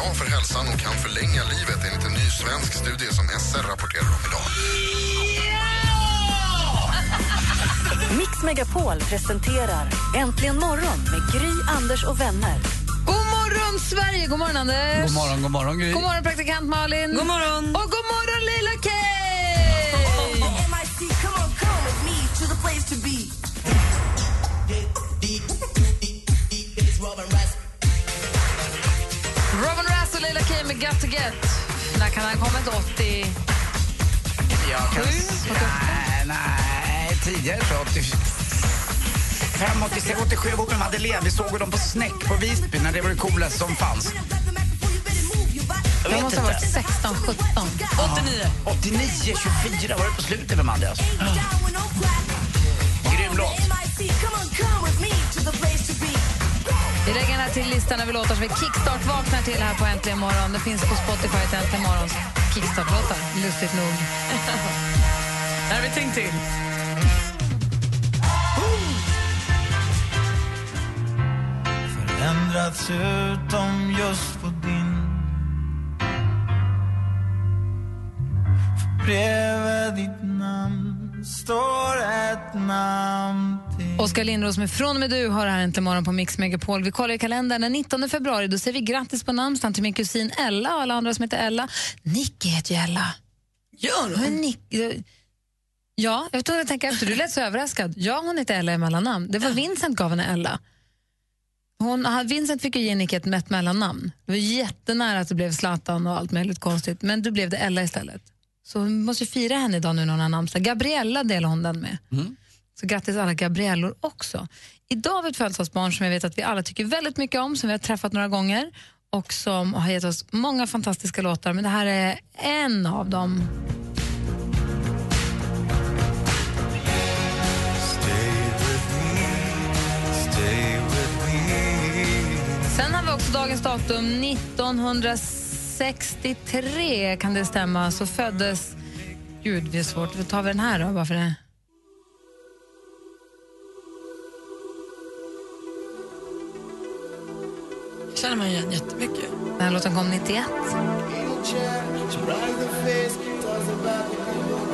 bra för hälsan och kan förlänga livet enligt en ny svensk studie som SR rapporterar om idag. Mix Megapol presenterar Äntligen morgon med Gry, Anders och vänner. God morgon, Sverige! God morgon, Anders! God morgon, god morgon Gry. God morgon, praktikant Malin! God morgon! Och god morgon, Lilla Kay! Robin Get. När kan han ha kommit? 80... Jag kan... Sju? Nej, nej, tidigare tror jag. 85, 86, 87. Jag bor med Madeleine. Vi såg dem på Snäck på Visby när det var det coolaste som fanns. Jag måste ha varit inte. 16, 17. 89. 89, 24 var det på slutet med Madde alltså. Grym låt. Vi lägger den här till listan över låtar som vi kickstart vaknar till här på Äntligen morgon. Det finns på Spotify till Äntligen morgons kickstart-låtar, lustigt nog. Där har vi tänkt till. Förändrats utom just på din För bredvid ditt namn står ett namn till Oskar Lindros med Från och med du har här Äntligen morgon på Mix Megapol. Vi kollar i kalendern den 19 februari. Då säger vi grattis på namnsdagen till min kusin Ella och alla andra som heter Ella. Nicky heter ju Ella. Gör Men Nick, ja, jag tror att tänka efter. Du lät så överraskad. Ja, hon heter Ella i mellannamn. Det var Vincent gav henne Ella. Hon, Vincent fick ju ge Nicky ett mätt mellannamn. Det var jättenära att det blev Zlatan och allt möjligt konstigt, men då blev det Ella istället. Så vi måste fira henne idag nu när hon har namnsdag. Gabriella delar hon den med. Så grattis alla Gabriellor också. Idag har vi ett födelsedagsbarn som jag vet att vi alla tycker väldigt mycket om, som vi har träffat några gånger och som har gett oss många fantastiska låtar, men det här är en av dem. Sen har vi också dagens datum, 1963 kan det stämma, så föddes... Gud, det är svårt. Då tar vi den här då, bara för det. Känner man igen jättemycket. Den här låten kom 91.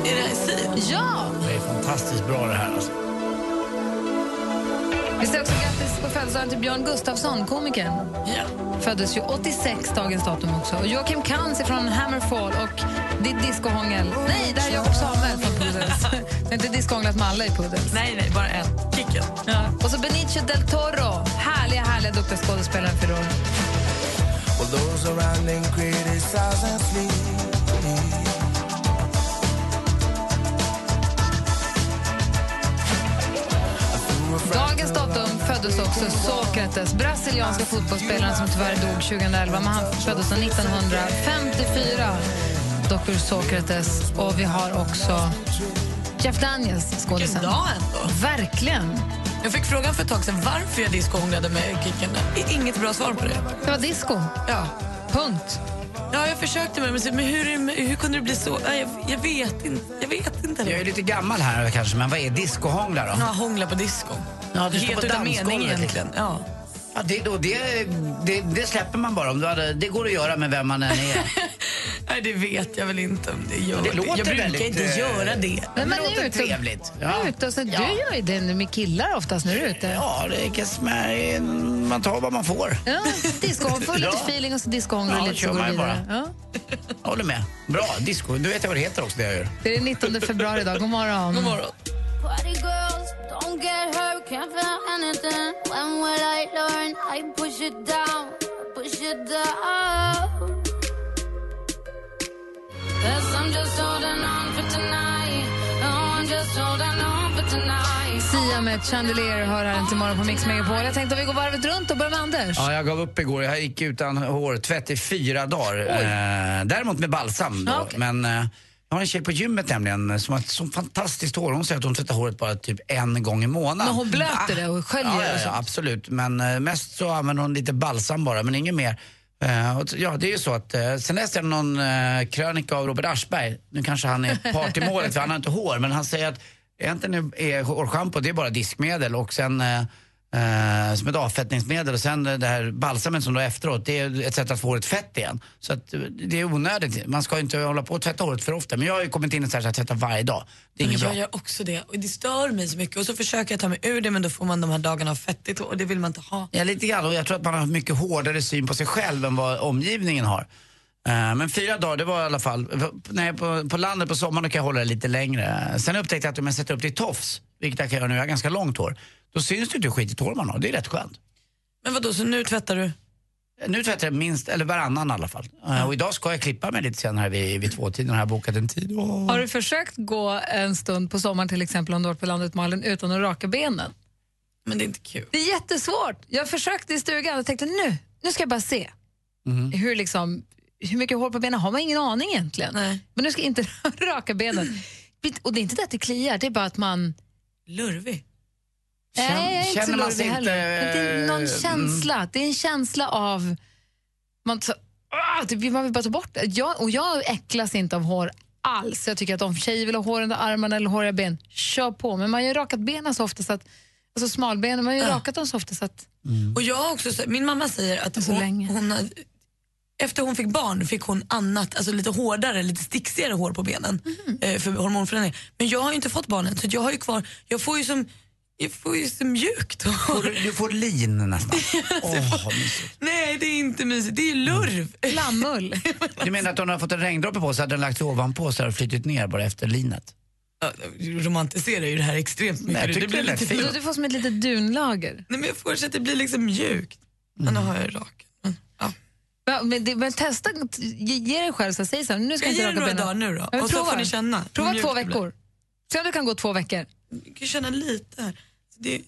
Är det Sia? Ja! Det är fantastiskt bra det här alltså. Vi säger också grattis på födelsedagen till Björn Gustafsson, komikern. Ja. Föddes ju 86, dagens datum också. Och Joakim Kans från Hammerfall och ditt discohångel. Nej, det här är Jakob Samuel från Puddles. Det är inte discohånglat med alla i Puddles. Nej, nej, bara en. Kicken. Ja. Och så Benicio del Toro, härliga, duktiga skådespelaren för år. Well those around them criticize and flee Dagens datum föddes också Sokrates, brasilianska fotbollsspelaren som tyvärr dog 2011. Men han föddes 1954, Dr. Sokrates. Och vi har också Jeff Daniels, skådisen. Vilken dag ändå. Verkligen. Jag fick frågan för ett tag sedan varför jag discohånglade med Kicken. Inget bra svar på det. Det var disco. Ja. Punkt. Ja, jag försökte med det, men hur, hur kunde det bli så? Jag, jag vet inte. Jag vet inte. Jag är lite gammal här kanske, men vad är discohångla då? Ja, hångla på disco. Ja, du står Helt på utan mening egentligen. Ja. Ja, det, då, det, det, det släpper man bara. Om du hade, det går att göra med vem man än är. Nej, det vet jag väl inte om det gör Det låter Jag brukar väldigt, inte eh, göra det. Men man det är ute trevligt. Ja. Ute och så, Du gör ju det med killar oftast när du är ute. Ja, det smä, man tar vad man får. Ja, disco, får lite Ja. feeling och så discohånglar Ja, lite så kör går vidare. Ja. Jag håller med. Bra, disco. Du vet jag vad det heter också, det jag gör. Det är den 19 februari idag. God morgon. God morgon. Sia med Chandelier hör här till morgon på Mix Megapol. Jag tänkte att vi går varvet runt och börjar med Anders. Ja, jag gav upp igår. Jag gick utan hårtvätt i fyra dagar. Eh, däremot med balsam då. Ja, okej. Men eh, jag har en tjej på gymmet nämligen som har ett så fantastiskt hår. Hon säger att hon tvättar håret bara typ en gång i månaden. Men hon blöter det och sköljer ja, ja, ja, absolut. Men eh, mest så använder hon lite balsam bara, men inget mer. Eh, ja, det är ju så att eh, sen läste jag någon eh, krönika av Robert Aschberg. Nu kanske han är part i målet för han har inte hår, men han säger att egentligen är hårschampo det är bara diskmedel och sen eh, som ett avfettningsmedel och sen det här balsamet som då efteråt, det är ett sätt att få håret fett igen. Så att eh, det är onödigt. Man ska inte hålla på och tvätta håret för ofta. Men jag har ju kommit in i så här att jag tvättar varje dag. Det är inget bra. Jag gör också det och det stör mig så mycket och så försöker jag ta mig ur det men då får man de här dagarna av fettigt och det vill man inte ha. Ja, lite grann. Och jag tror att man har mycket hårdare syn på sig själv än vad omgivningen har. Eh, Men fyra dagar, det var i alla fall... Nej, på, på landet på sommaren kan jag hålla det lite längre. Sen upptäckte jag att om jag sätter upp det i tofs, vilket jag kan göra nu, jag har ganska långt hår, då syns det inte hur skitigt hår man har. Det är rätt skönt. Men vad då så nu tvättar du? Nu tvättar jag minst, eller varannan i alla fall. Eh, Och idag ska jag klippa mig lite senare vid, vid tvåtiden, har jag bokat en tid. Åh. Har du försökt gå en stund på sommaren till exempel om du har varit på landet Malin utan att raka benen? Men det är inte kul. Det är jättesvårt. Jag försökte i stugan och tänkte nu, nu ska jag bara se. Mhm. Hur, liksom, hur mycket hår på benen har man ingen aning egentligen. Nej. Men nu ska jag inte raka benen. Och det är inte det att det kliar, det är bara att man... Lurvig. Nej, jag är inte känner man sig inte, Det är någon eh, känsla. Det är en känsla av... Man, så, ah, man vill bara ta bort det. Jag, och jag äcklas inte av hår alls. Jag tycker att om tjejer vill ha hår under armarna eller håriga ben, kör på. Men man har ju rakat benen så ofta så att... Alltså smalbenen, man har ju rakat dem så ofta så att... Och jag har också, så- min mamma säger att Så hon, länge. hon har, efter hon fick barn fick hon annat, alltså lite hårdare, lite sticksigare hår på benen eh, för hormonförändring. Men jag har ju inte fått barnen så jag har ju kvar, jag får ju som jag får ju så mjukt hår. Du, du får lin nästan. Mysigt. Nej, det är inte mysigt. Det är ju lurv. Lammull. du menar att hon har fått en regndroppe på sig, hade den lagt sig ovanpå så har det flyttit ner bara efter linet? Ja, Du romantiserar ju det här extremt mycket. Nej, jag tycker det lite, fint. Du får som ett litet dunlager. Nej, men jag får så att det blir liksom mjukt. Men nu har jag rak. Men, ja. Ja, Men, det, men testa, ge, ge dig själv så säg så här, nu ska jag Jag inte raka benen. dagar nu då. Ja, men och så prova. får ni känna. Prova två veckor. Se om du kan gå två veckor. Jag kan känna lite här. Så Det,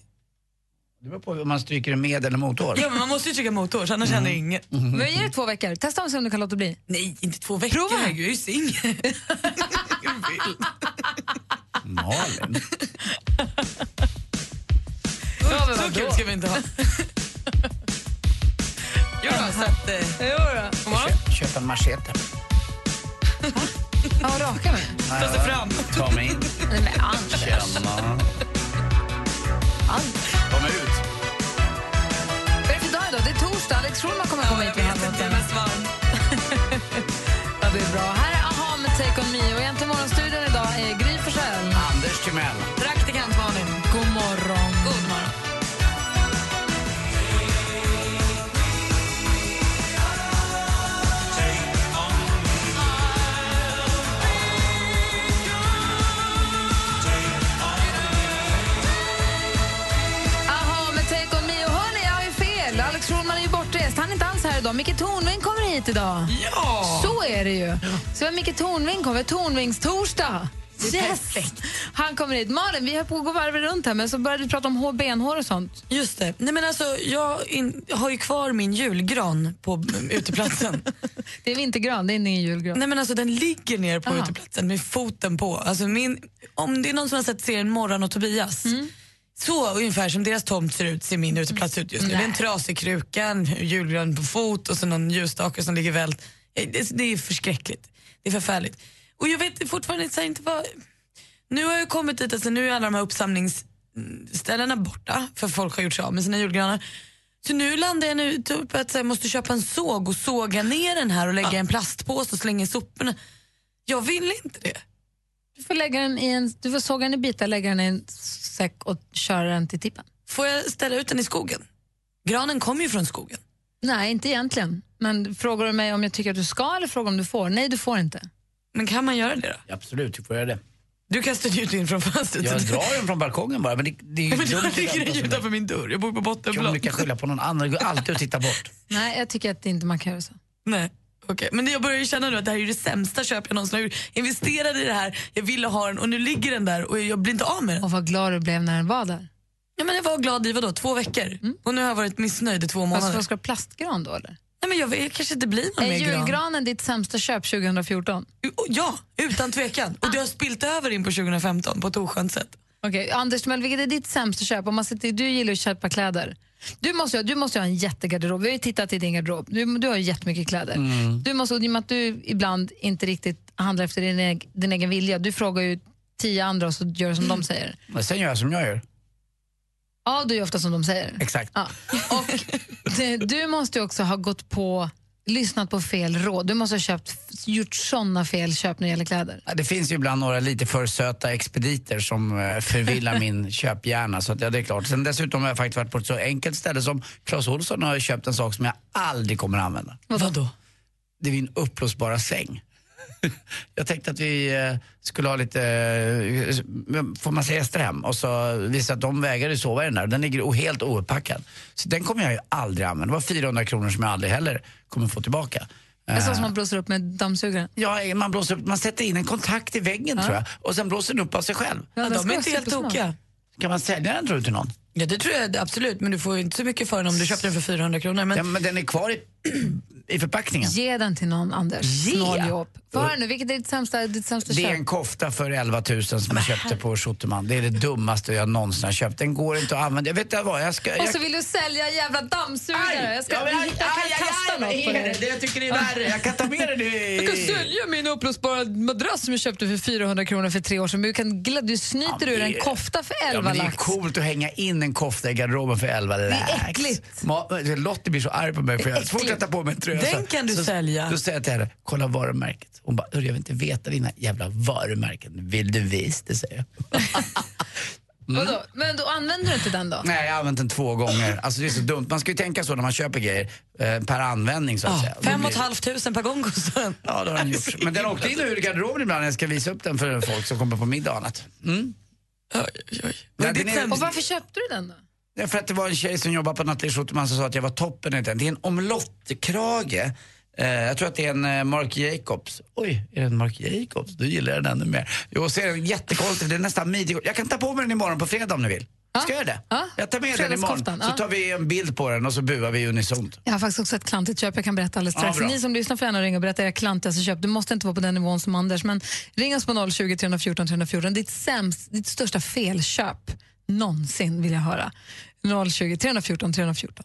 Det beror på om man stryker med eller mothår. ja, men man måste ju trycka mothår, så annars händer inget. Men ge det två veckor. Testa och se om du kan låta bli. Nej, inte två veckor. Prova. Herregud, jag är ju singel. Malin. Ja, Så kul ska vi inte ha. Jo, så att, eh, Jo då. Köp, en machete. Ja, och raka mig. ta sig fram. Ta mig in. Nej, men Anders. Känna. Anders. Kom ut. Vad är det för dag idag? Det är torsdag. Alex Schulman kommer komma hit vid halv Det är åtta. mest varmt. Ja, det är bra. Här är Aha med Take On Me. Och egentligen morgonstudion idag är Gry Forssell. Anders Timell. Praktikant Malin. God morgon. God Idag. Micke Tornving kommer hit idag. Ja! Så är det ju. Så vi Micke Tornving kommer. Tornvingstorsdag. Yes! Han kommer hit. Malin, vi höll på att gå varv runt här men så började vi prata om hår, benhår och sånt. Just det. Nej, men alltså, jag in, har ju kvar min julgran på mm, uteplatsen. Det är vintergran, det är ingen julgran. Nej men alltså den ligger ner på Aha. uteplatsen med foten på. Alltså min, om det är någon som har sett serien Morran och Tobias. Så ungefär som deras tomt ser ut ser min uteplats ut just nu. Det är en trasig kruka, en julgran på fot och så någon ljusstake som ligger vält. Eh, Det, det är förskräckligt. Det är förfärligt. Och jag vet fortfarande så inte vad... Nu har jag kommit dit, alltså nu är alla de här uppsamlingsställena borta för folk har gjort sig av med sina julgranar. Så nu landar jag nu typ att jag måste köpa en såg och såga ner den här och lägga i en plastpåse och slänga i soporna. Jag vill inte det. Du får, lägga den i en, du får såga den i bitar, lägga den i en säck och köra den till tippen. Får jag ställa ut den i skogen? Granen kommer ju från skogen. Nej, inte egentligen. Men frågar du mig om jag tycker att du ska eller frågar om du får? Nej, du får inte. Men kan man göra det då? Absolut, du får göra det. Du kastar ju ut in från fönstret. Jag drar den från balkongen bara, men det, det är ju Men dumt då att ligger den utanför min dörr. Jag bor på Kan bottenplan. lyckas skylla på någon annan, det går alltid att titta bort. Nej, jag tycker att inte man kan göra så. Nej. Okej, men jag börjar ju känna nu att det här är det sämsta köp jag någonsin har gjort. Jag investerade i det här, jag ville ha den och nu ligger den där och jag blir inte av med den. Och vad glad du blev när den var där. Ja, men jag var glad i vadå, två veckor? Och nu har jag varit missnöjd i två Fast månader. vad ska du ha plastgran då eller? Nej, men jag vet, kanske inte blir någon Är mer gran. julgranen ditt sämsta köp 2014? Ja, utan tvekan. Och det har spilt över in på 2015 på ett oskönt sätt. Okej, Anders, men vilket är ditt sämsta köp? Om man sitter, du gillar att köpa kläder. Du måste, du måste ha en jättegarderob. Vi har ju tittat i din garderob. Du, du har ju jättemycket kläder. Du måste, i och med att du ibland inte riktigt handlar efter din, eg- din egen vilja. Du frågar ju tio andra och så gör du som de säger. Men sen gör jag som jag gör. Ja, du gör ofta som de säger. Exakt. Ja. Och det, du måste ju också ha gått på, lyssnat på fel råd. Du måste ha köpt, gjort såna fel köp när det gäller kläder. Ja, Det finns ju ibland några lite för söta expediter som eh, förvillar min köphjärna. Så att, ja, det är klart. Sen dessutom har jag faktiskt varit på ett så enkelt ställe som Clas Ohlson har köpt en sak som jag aldrig kommer att använda. Vadå? Det är min uppblåsbara säng. Jag tänkte att vi eh, skulle ha lite, eh, får man säga hem och så visade att de vägrade sova i den där. Den ligger helt ouppackad. Så den kommer jag ju aldrig använda. Det var 400 kronor som jag aldrig heller kommer få tillbaka. Det är så Eh, som man blåser upp med dammsugaren. Ja, man, blåser upp, man sätter in en kontakt i väggen tror jag och sen blåser den upp av sig själv. Ja, Ja, de är inte helt tokiga. Kan man sälja den tror du till någon? Ja, det tror jag absolut, men du får inte så mycket för den om du köper den för 400 kronor. Men Ja, men den är kvar i, i förpackningen. Ge den till någon, Anders. Ge? Snåljåp. Höra nu, vilket är ditt sämsta, ditt sämsta Det är köp? en kofta för 11 000 som jag köpte på Schutterman. Det är det dummaste jag någonsin har köpt. Den går inte att använda. Jag vet inte vad, jag ska... Och Jag... så vill du sälja en jävla dammsugare. Jag, ska, Ja, men aj, jag kan aj, aj, kasta något vad på det? dig. Det jag tycker det är värre. Jag kan ta med den i... Jag kan sälja min uppblåsbara madrass som jag köpte för 400 kronor för tre år sedan. Men du, kan, du snyter Ja, ur det en kofta för Ja, 11 men det är coolt att hänga in en kofta i garderoben för 11 lax. är äckligt. Lottie blir så arg på mig för jag Tar på mig en tröja. Den kan du så, sälja. Då säger jag till henne, kolla varumärket. Hon bara, "Hörru, jag vill inte veta dina jävla varumärken. Vill du visa det, säger jag. Vadå? Men då använder du inte den då? Nej, jag har använt den två gånger. Alltså det är så dumt. Man ska ju tänka så när man köper grejer, eh, per användning så att ja, säga. Fem och ett halvt tusen per gång kostar den. Ja, det har den gjort. Men den åkte in ur garderoben ibland när jag ska visa upp den för folk som kommer på middag och annat. Mm. Oj, oj. Ja, är- Och varför köpte du den då? Ja, för att det var en tjej som jobbar på Nathalie Schutterman som sa att jag var toppen i den. Det är en omlottkrage. Eh, jag tror att det är en eh, Marc Jacobs. Oj, är det en Marc Jacobs? Då gillar jag den ännu mer. Jo, så är den jättekonstig. Det är nästan midje. Jag kan ta på mig den imorgon på fredag om ni vill. Ska jag göra det? Ja. Jag tar med den imorgon. Fredagskoftan, Så tar vi en bild på den och så buar vi unisont. Jag har faktiskt också ett klantigt köp jag kan berätta alldeles strax. Ni som lyssnar får gärna ringa och berätta era klantigaste köp. Du måste inte vara på den nivån som Anders, men ring oss på 020 314 314. Ditt, sämst, ditt största felköp någonsin vill jag höra. 020 314 314.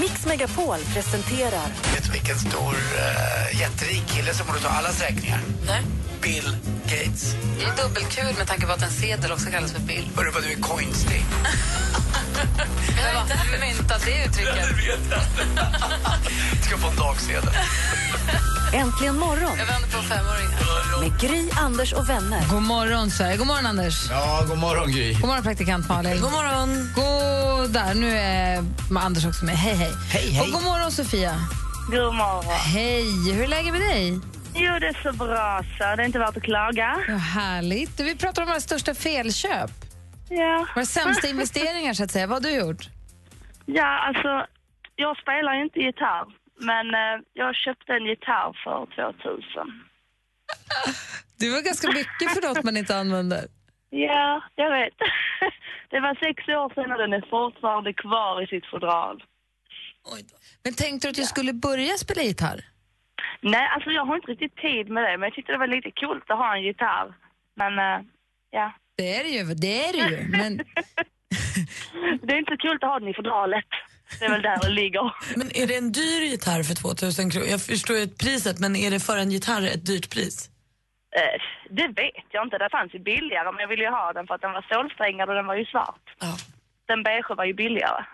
Mix Megapol presenterar Vet du vilken stor, uh, jätterik kille som borde ta allas räkningar? Nej. Bill Gates. Det är dubbelkul med tanke på att en sedel också kallas för bill. Hörru vad du är coinstig. Jag har inte myntat det uttrycket. Ska få en dagsedel. Äntligen morgon Jag vänder på femåringar. med Gry, Anders och vänner. God morgon, Sverige. God morgon, Anders. Ja, god morgon Gry. God morgon, praktikant Malin. God morgon. God... Där, nu är Anders också med. Hej, hej. Hej, hej. Och god morgon, Sofia. God morgon. Hej. Hur är läget med dig? Jo, det är så bra så. Det är inte värt att klaga. Ja, härligt. Du, Vi pratar om våra största felköp. Ja. Våra sämsta investeringar, så att säga. Vad har du gjort? Ja, alltså, jag spelar ju inte gitarr. Men eh, jag köpte en gitarr för 2000. Det var ganska mycket för något man inte använder. Ja, jag vet. Det var sex år sedan och den är fortfarande kvar i sitt fodral. Men tänkte du att du skulle börja spela gitarr? Nej, alltså jag har inte riktigt tid med det, men jag tyckte det var lite kul att ha en gitarr. Men, eh, ja. Det är det ju. Det är det ju. Men Det är inte så kul att ha den i fodralet. Det är väl där det ligger. Men är det en dyr gitarr för 2000 kronor? Jag förstår ju priset, men är det för en gitarr ett dyrt pris? Eh, det vet jag inte. Det fanns ju billigare, men jag ville ju ha den för att den var stålsträngad och den var ju svart. Ja. Den beige var ju billigare.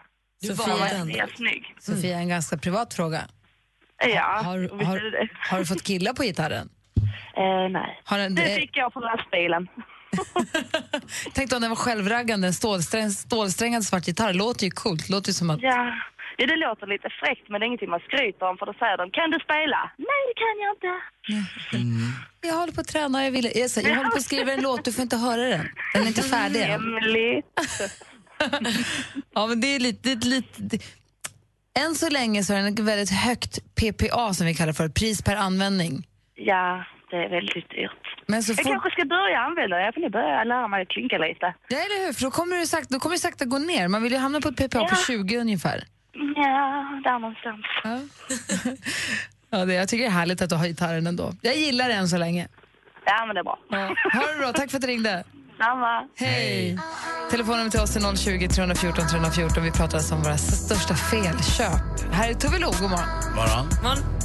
Du Sofia. valde Den är snygg. Sofia, en ganska privat fråga. Ja, Har, har, det. har du fått killar på gitarren? Eh, nej. Har den, Det det, fick jag på lastbilen. tänk om den var självraggande, en stålsträng, stålsträngad svart gitarr. Låter ju coolt. Låter ju som att... Ja. ja, det låter lite fräckt men det är ingenting man skryter om för då säger de Kan du spela? Nej, det kan jag inte. Jag håller på att träna, jag, vill, jag, säger, jag håller på att skriva en låt, du får inte höra den. Den är inte färdig än. Ja, men det är lite... Lite det, Än så länge så är den ett väldigt högt PPA som vi kallar för, pris per användning. Ja, det är väldigt dyrt. Men så Jag fort- kanske ska börja använda det. Jag får nu börja lära mig att klinka lite. Ja, eller hur? För då kommer, det sakta, då kommer det sakta gå ner. Man vill ju hamna på ett PPA på Ja. 20 ungefär. Ja, där någonstans. Ja. Ja, det, jag tycker det är härligt att du har gitarren ändå. Jag gillar det än så länge. Ja, men det är bra. Ja. Ha det bra, tack för att du ringde. Samma. Hej! Telefonnummer till oss är 020 314 314. Vi pratar alltså om våra största felköp. Här är Tove Lo, god morgon. Morgon. Tove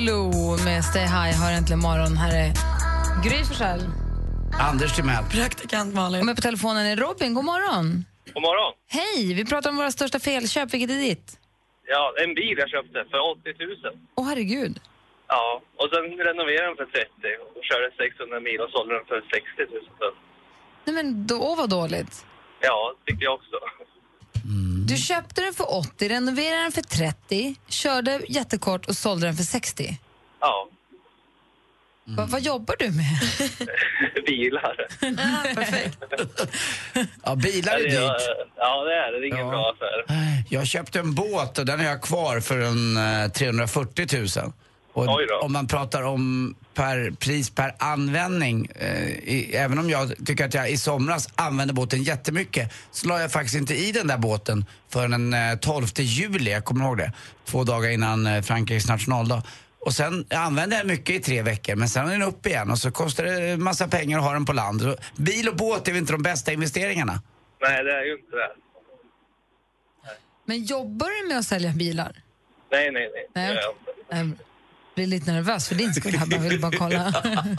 Lo med Stay High har äntligen morgon. Här är Gry Forssell. Anders Timell. Praktikant Malin. Och med på telefonen är Robin, god morgon. God morgon. Hej, vi pratar om våra största felköp. Vilket är ditt? Ja, en bil jag köpte för 80 000. Åh herregud. Ja, och sen renoverade den för 30 och körde 600 mil och sålde den för 60 000. Så, Nej men då, åh vad dåligt. ja, tyckte jag också. Du köpte den för 80, renoverade den för 30, körde jättekort och sålde den för 60. Ja, Va, vad jobbar du med? bilar. Ja, bilar är Ja, det är- dyrt. Ja, det är det. Det är ingen Ja. bra affär. Jag köpte en båt och den har jag kvar för en eh, 340 000. Och om man pratar om per, pris per användning, eh, i, även om jag tycker att jag i somras använde båten jättemycket, så la jag faktiskt inte i den där båten för den eh, 12 juli, jag kommer ihåg det, två dagar innan eh, Frankrikes nationaldag. Och sen jag använde jag mycket i tre veckor, men sen är den upp igen och så kostar det en massa pengar att ha den på land. Så bil och båt är väl inte de bästa investeringarna? Nej, det är ju inte det. Men jobbar du med att sälja bilar? Nej, nej, nej. Nej, Det blir lite nervös för din skull. Jag vill bara kolla.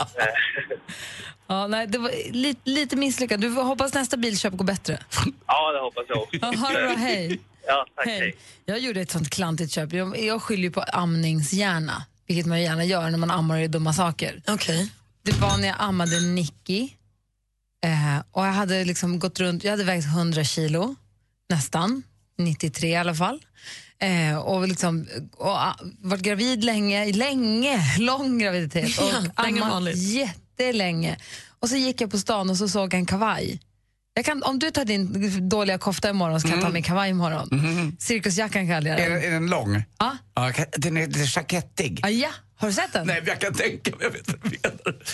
ja, nej, det var lite, lite misslyckat. Du hoppas nästa bilköp går bättre. Ja, det hoppas jag också. Ja, ha det bra, hej. Ja, tack. Hej. Hej. Jag gjorde ett sånt klantigt köp. Jag, jag skyller på amningshjärna, vilket man gärna gör när man ammar och dumma saker. Okej. Det var när jag ammade Nicky eh, och jag hade liksom gått runt, jag hade vägt 100 kilo, nästan, 93 i alla fall. Eh, och liksom, och, ah, varit gravid länge, länge, lång graviditet och Ja, ammat jättelänge. Och så gick jag på stan och så såg jag en kavaj. Jag kan, om du tar din dåliga kofta imorgon så kan jag ta min kavaj imorgon. Cirkusjackan kallar jag Är, den. är den lång? Ja. Ja, kan- den är lite jackettig. Ah, ja, har du sett den? Nej, jag kan tänka mig. Jag, vet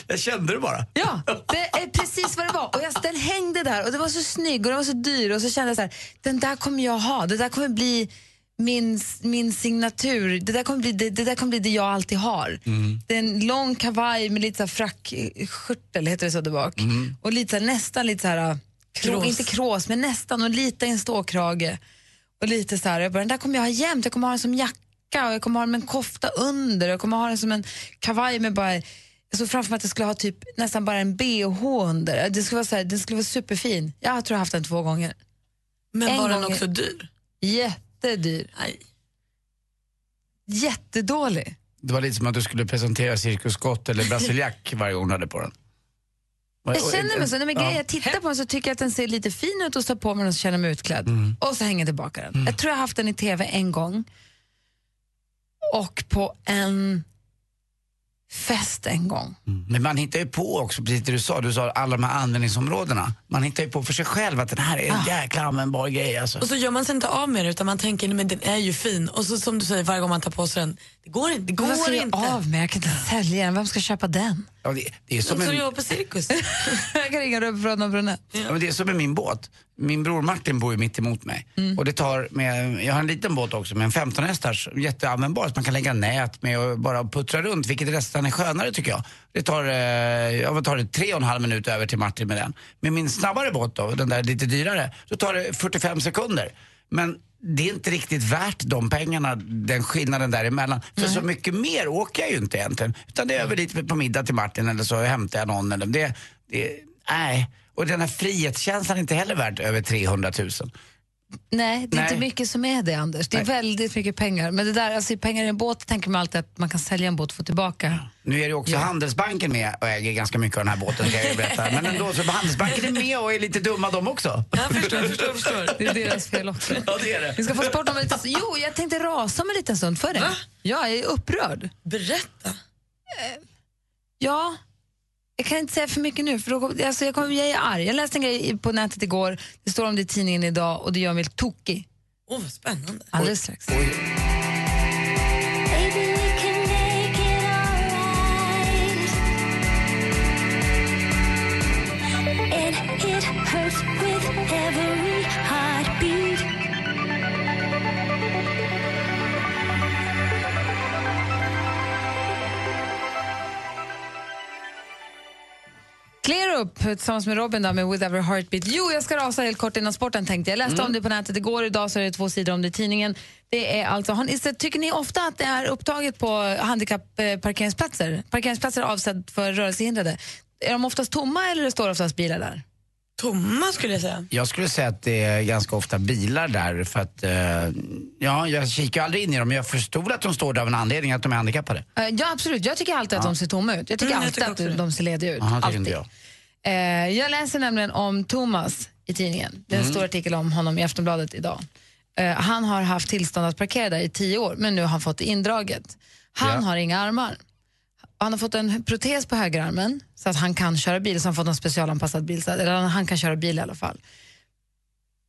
jag kände det bara. Ja, det är precis vad det var. Och jag, den hängde där och det var så snygg och den var så dyr och så kände jag så här, den där kommer jag ha. Det där kommer bli min, min signatur. Det där, kommer bli, det, det där kommer bli det jag alltid har. Det är en lång kavaj med lite frackskjortel, heter det så där bak. Och lite här, nästan lite så här, krå, Krås. inte krås, men nästan och lite en ståkrage. Och lite så här, jag bara, den där kommer jag ha jämt. Jag kommer ha den som jacka och jag kommer ha den med en kofta under. Jag kommer ha den som en kavaj med bara jag såg framför mig att jag skulle ha typ nästan bara en bh under. Det skulle vara, så här, den skulle vara superfin. Jag tror jag har haft den två gånger. Men En var den också dyr? Jättedyr. Nej. Jättedålig. Det var lite som att du skulle presentera Cirkus Scott eller Brasiliac varje gång du hade på den. Och- Jag och- känner mig så. Nej, men Ja. grejen, jag tittar på den så tycker jag att den ser lite fin ut och står på mig och så känner jag mig utklädd. Och så hänger jag tillbaka den. Jag tror jag har haft den i tv en gång. Och på en fest en gång. Men man hittar ju på också, precis det du sa, du sa alla de här användningsområdena. Man hittar ju på för sig själv att den här är en Ah. jäkla användbar grej alltså. Och så gör man sig inte av med det utan man tänker nej, men den är ju fin. Och så som du säger varje gång man tar på sig den, det går inte. Det går inte. av med? Jag kan inte sälja den. Vem ska köpa den? Ja, det, det, är som Som en, jobbar på cirkus. jag kan ringa Röd Bröderna Brunett. ja, men det är som med min båt. Min bror Martin bor ju mitt emot mig. Mm. Och det tar med, jag har en liten båt också med en 15 hästars, jätteanvändbar, så man kan lägga nät med och bara puttra runt, vilket nästan är skönare tycker jag. Det tar, eh, jag tar det tre och en halv minut över till Martin med den. Med min snabbare båt då, den där lite dyrare, så tar det 45 sekunder. Men det är inte riktigt värt de pengarna, den skillnaden däremellan. För så mycket mer åker jag ju inte egentligen. Utan det är över dit på middag till Martin eller så hämtar jag någon. Eller det, det, nej. Och den här frihetskänslan är inte heller värt över 300 000. Nej, det är Nej. inte mycket som är det, Anders. Det är Nej. väldigt mycket pengar. Men det där, alltså, pengar i en båt tänker man alltid att man kan sälja en båt och få tillbaka. Nu är det också Handelsbanken med och äger ganska mycket av den här båten kan jag berätta. Men ändå, så Handelsbanken är med och är lite dumma de också. Jag förstår, förstår, förstår. Det är deras fel också. Ja, det är det. Vi ska få sport om en liten stund. Jo, jag tänkte rasa om en liten stund. För det. Va? Jag är upprörd. Berätta. Ja, Jag kan inte säga för mycket nu, för då, alltså jag, kommer, jag är arg. Jag läste en grej på nätet igår, det står om det i tidningen idag och det gör mig tokig. Åh, vad spännande. Alldeles strax. It Clear Up tillsammans med Robin där med With Every Heartbeat. Jo, jag ska rasa helt kort innan sporten tänkte jag. Läste om det på nätet igår, idag så är det två sidor om det i tidningen. Det är alltså, har ni, tycker ni ofta att det är upptaget på handikappparkeringsplatser? Parkeringsplatser avsedd för rörelsehindrade. Är de oftast tomma eller det står oftast bilar där? Tomma skulle jag säga. Jag skulle säga att det är ganska ofta bilar där för att, eh, ja, jag kikar ju aldrig in i dem men jag förstod att de står där av en anledning, att de är handikappade. Eh, Ja, absolut. Jag tycker alltid att de ser tomma ut. Jag tycker Mm, jag alltid tycker att det. de ser lediga ut. Tycker alltid. inte jag. Eh, jag läser nämligen om Thomas i tidningen. Det är en Mm. stor artikel om honom i Aftonbladet idag. Eh, han har haft tillstånd att parkera där i tio år, men nu har han fått det indraget. Han Ja. har inga armar. Han har fått en protes på högerarmen så att han kan köra bil, så han har fått en specialanpassad bil, så att- eller han kan köra bil i alla fall.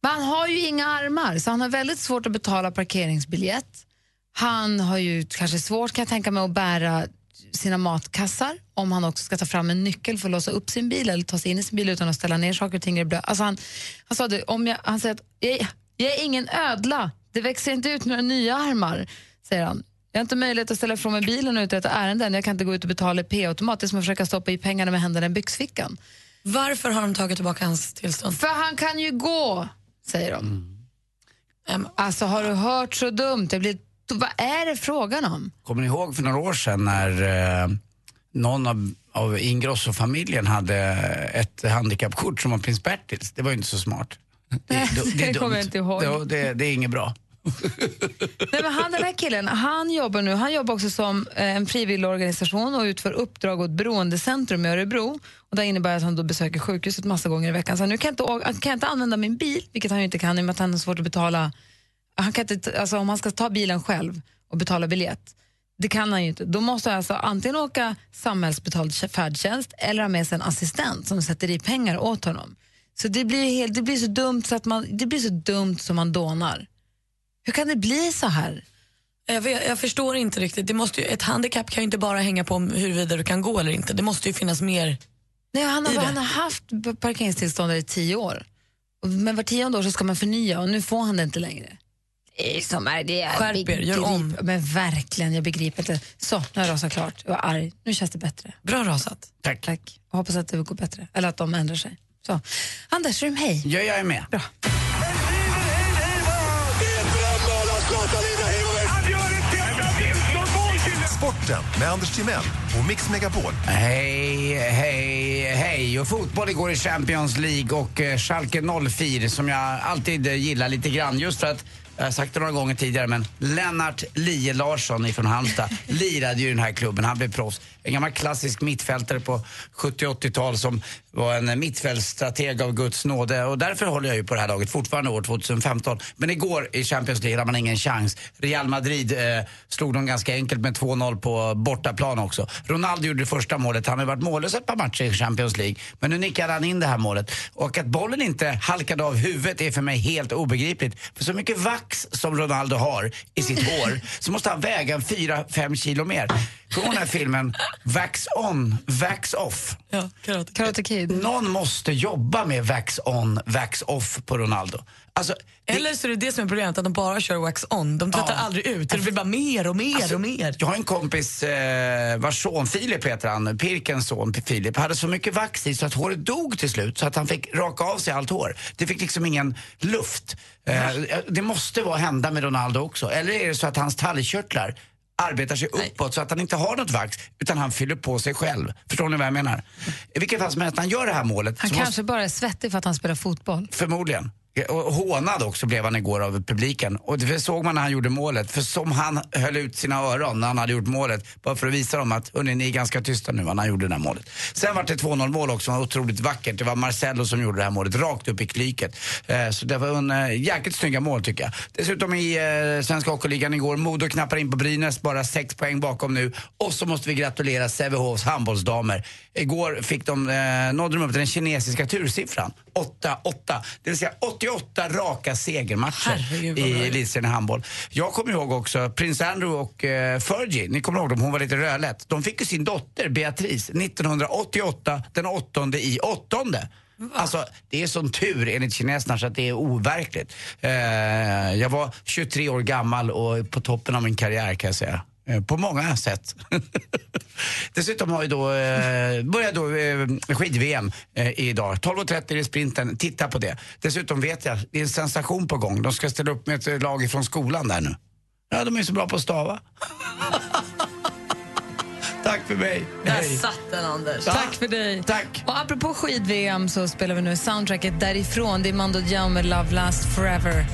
Men han har ju inga armar, så han har väldigt svårt att betala parkeringsbiljett. Han har ju kanske svårt, kan jag tänka mig, att bära sina matkassar om han också ska ta fram en nyckel för att låsa upp sin bil eller ta sig in i sin bil utan att ställa ner saker och ting. Alltså han, han sa det, om jag, han säger att jag, jag är ingen ödla, det växer inte ut några nya armar, säger han. Jag har inte möjlighet att ställa ifrån mig bilen och uträtta ärenden. Jag kan inte gå ut och betala i P-automat. Det är som att försöka stoppa i pengarna med händerna i byxfickan. Varför har de tagit tillbaka hans tillstånd? För han kan ju gå, säger de. Alltså har du hört så dumt? Jag blir, vad är det frågan om? Kommer ni ihåg för några år sedan när eh, någon av, av Ingrosso-familjen hade ett handikappkort som var prins Bertils? Det var ju inte så smart. Nej, det dumt. kommer jag inte ihåg. Det, det, det är inget bra. Nej, men han, den här killen, han jobbar nu, han jobbar också som eh, en frivillig organisation och utför uppdrag åt Beroendecentrum i Örebro. Och det innebär att han då besöker sjukhuset massa gånger i veckan. Så han, nu kan jag, inte, kan jag inte använda min bil, vilket han ju inte kan i och med att han har svårt att betala. Han kan inte, alltså, om han ska ta bilen själv och betala biljett, det kan han ju inte. Då måste han alltså antingen åka samhällsbetald färdtjänst eller ha med sig en assistent som sätter i pengar åt honom. Så det blir, helt, det blir så dumt så att man, det blir så dumt som man dånar. Hur kan det bli så här? Jag, vet, jag förstår inte riktigt. Det måste ju, ett handikapp kan ju inte bara hänga på huruvida du kan gå eller inte. Det måste ju finnas mer Nej, han, har, han har haft parkeringstillstånd i tio år. Men var tionde år så ska man förnya och nu får han det inte längre. Det är som är det. Skärp er, gör om. Men verkligen, jag begriper inte. Så, nu har jag rasat klart. Jag var arg. Nu känns det bättre. Bra rasat. Tack. Tack. Jag hoppas att det går bättre. Eller att de ändrar sig. Så. Anders Rum, hej. Ja, jag är med. Bra. Sporten med Anders Timell och Mix Megapol. Hej, hej, hej. Och fotboll igår i Champions League och eh, Schalke 04 som jag alltid eh, gillar lite grann just för att jag har sagt det några gånger tidigare men Lennart Lie Larsson ifrån Halmstad lirade ju i den här klubben. Han blev proffs. En gammal klassisk mittfältare på 70-80-tal som var en mittfältsstrateg av Guds nåde och därför håller jag ju på det här laget fortfarande år 2015. Men igår i Champions League hade man ingen chans. Real Madrid eh, slog dem ganska enkelt med 2-0 på bortaplan också. Ronaldo gjorde det första målet. Han har varit mållös ett par matcher i Champions League. Men nu nickade han in det här målet. Och att bollen inte halkade av huvudet är för mig helt obegripligt. För så mycket vax som Ronaldo har i sitt hår så måste han väga en 4-5 kilo mer. Kommer den här filmen Vax on, Vax off? Ja, karate. Karate Kid. Någon måste jobba med Vax on, Vax off på Ronaldo. Alltså, Eller så är det det som är problemet, att de bara kör wax on. De tvättar Ja. aldrig ut. Det blir bara mer och mer Alltså, och mer. Jag har en kompis eh, vars son Filip heter han, Pirkens son Filip, hade så mycket vax i så att håret dog till slut så att han fick raka av sig allt hår. Det fick liksom ingen luft. Eh, det måste vara hända med Ronaldo också. Eller är det så att hans talgkörtlar arbetar sig uppåt så att han inte har något vax utan han fyller på sig själv. Förstår ni vad jag menar? I vilket fall som helst, han gör det här målet. Han kanske måste, bara är svettig för att han spelar fotboll. förmodligen. Eh, och hånad också blev han igår av publiken. Och det såg man när han gjorde målet. För som han höll ut sina öron när han hade gjort målet. Bara för att visa dem att hörni, ni är ganska tysta nu när han gjorde det här målet. Sen var det 2-0 mål också, var otroligt vackert. Det var Marcello som gjorde det här målet, rakt upp i klyket. Eh, så det var en eh, jäkligt snygga mål tycker jag. Dessutom i Svenska Hockeyligan igår, Modo knappar in på Brynäs, bara sex poäng bakom nu. Och så måste vi gratulera Sävehofs handbollsdamer. Igår fick de, nådde de upp till den kinesiska tursiffran. 8-8. Det vill säga 88 raka segermatcher Herregud, i elitserien i handboll. Jag kommer ihåg också Prins Andrew och eh, Fergie, ni kommer ihåg dem, hon var lite rödlätt. De fick ju sin dotter Beatrice 1988, den åttonde i åttonde. Alltså, det är sån tur enligt kineserna så att det är overkligt. Eh, jag var 23 år gammal och på toppen av min karriär kan jag säga. Eh, På många sätt. Dessutom har vi då, eh, börjar då eh, skid-VM eh, idag. 12.30 i sprinten, titta på det. Dessutom vet jag, det är en sensation på gång. De ska ställa upp med ett lag från skolan där nu. Ja, de är så bra på att stava. Tack för mig. Där Hej. satt den Anders. Tack för dig. Tack. Och apropå skid-VM så spelar vi nu soundtracket därifrån. Det är Mando Diao med Love Last Forever.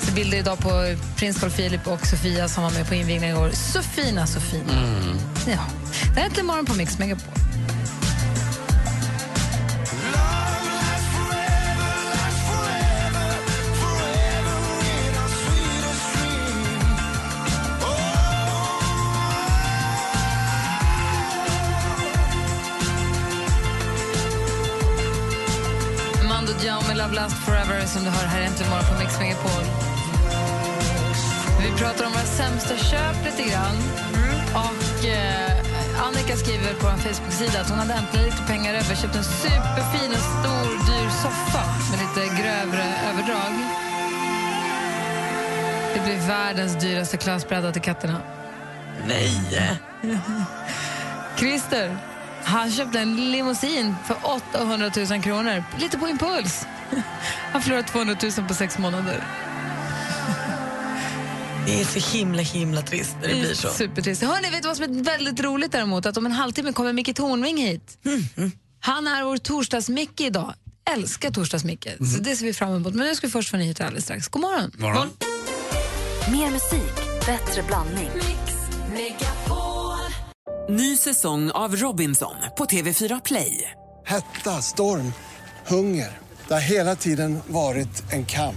Så bilder idag på prins Carl Philip och Sofia som var med på invigningen igår. Så fina, så fina. Ja. Det här är Äntligen morgon på Mix Megapol. Mando Diao med Love Last Forever som du hör här äntligen morgon på Mix Megapol. Pratar om våra sämsta köp lite grann. Och eh, Annika skriver på en Facebook-sida att hon hade äntligen lite pengar över köpt en superfin och stor dyr soffa med lite grövre överdrag. Det blir världens dyraste klösbräda till katterna. Nej! Christer, han köpte en limousin för 800 000 kronor. Lite på impuls. Han förlorade 200 000 på sex månader. Det är så himla himla trist när det blir så. Supertrist. Hörni, vet du vad som är väldigt roligt däremot? Att om en halvtimme kommer Micke Tornving hit. Han är vår torsdags-Micke idag. Älskar torsdags-Micke. Så det ser vi fram emot. Men nu ska vi först få nyheter alldeles strax. God morgon. Morgon. Mer musik, bättre blandning. Ny säsong av Robinson på TV4 Play. Hetta, storm, hunger. Det har hela tiden varit en kamp.